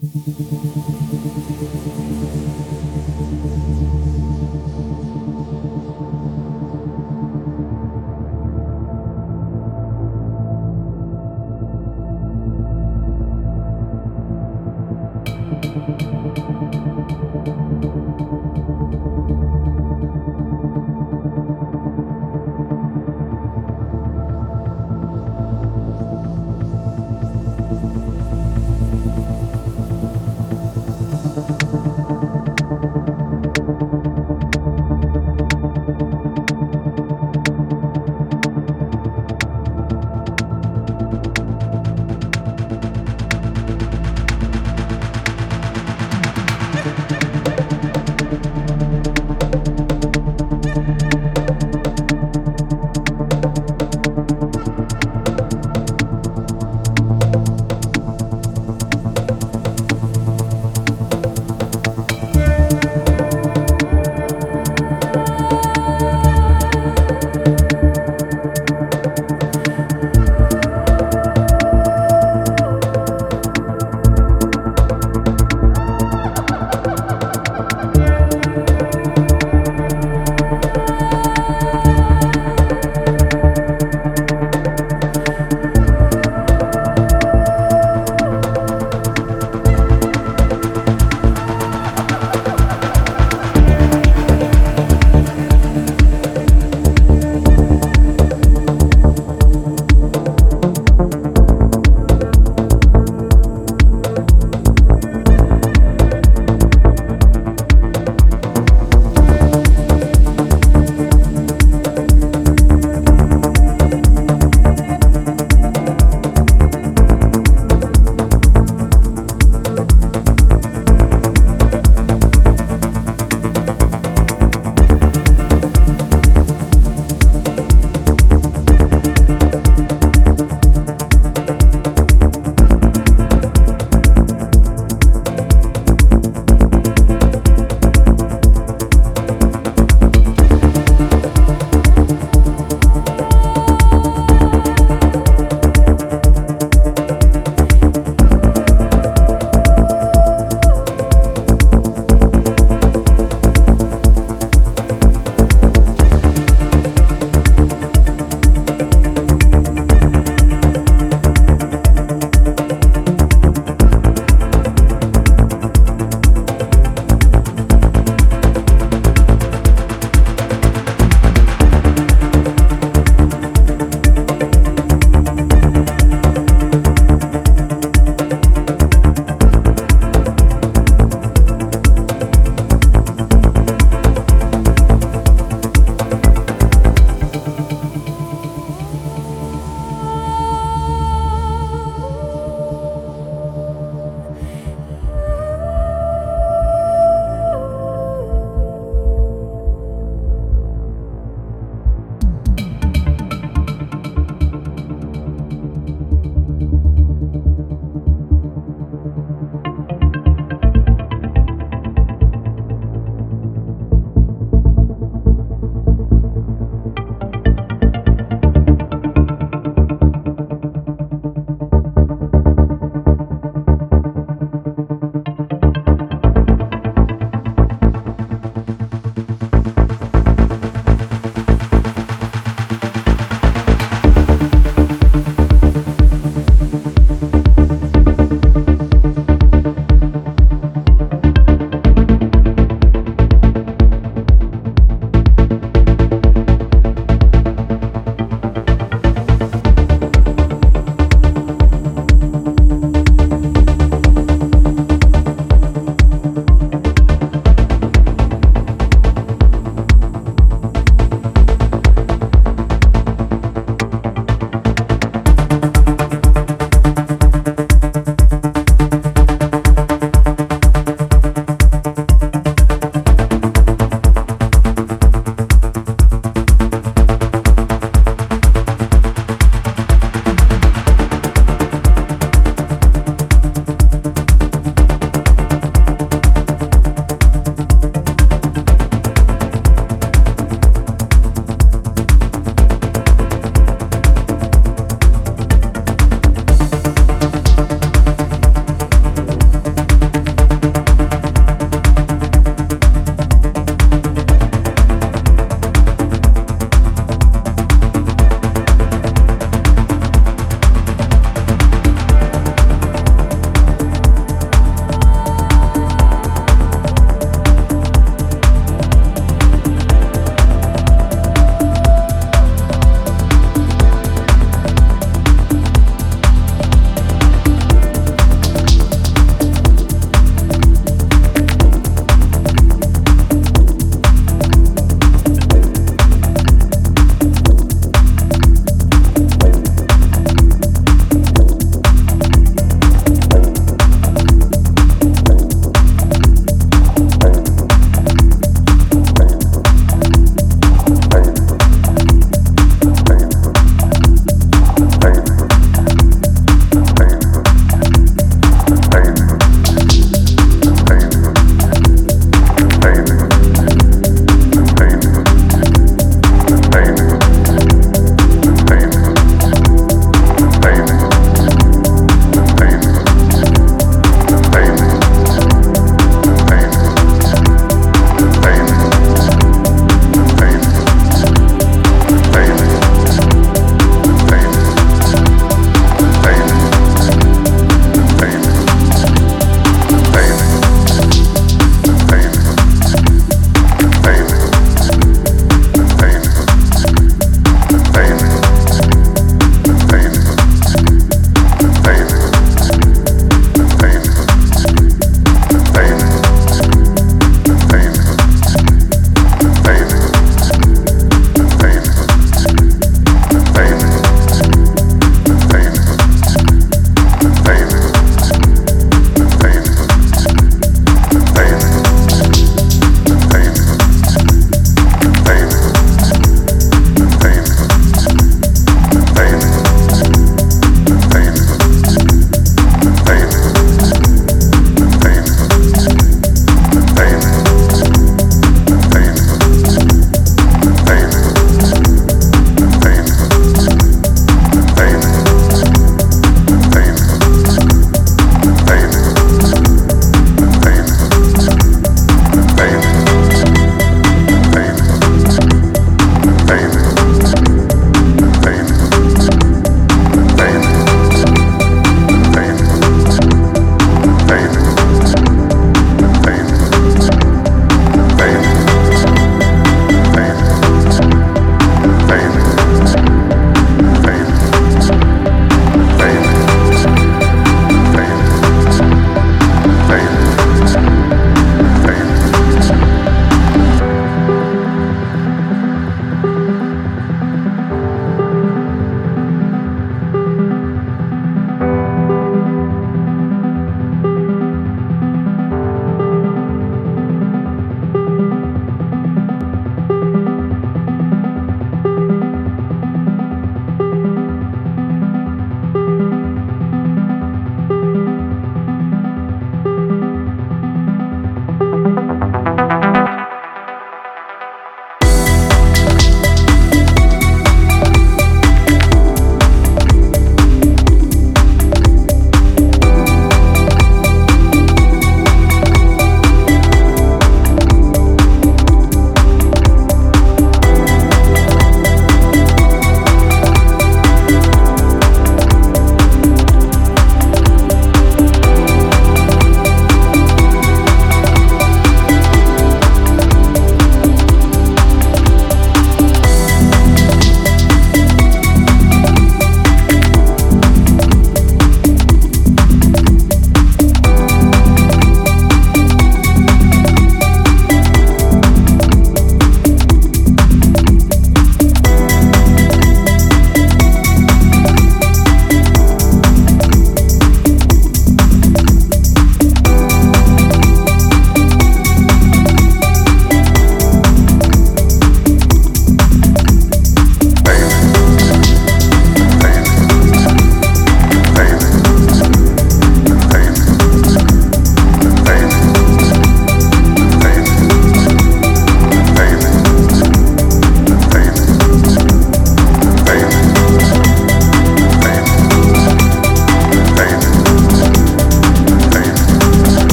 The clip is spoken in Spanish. Gracias.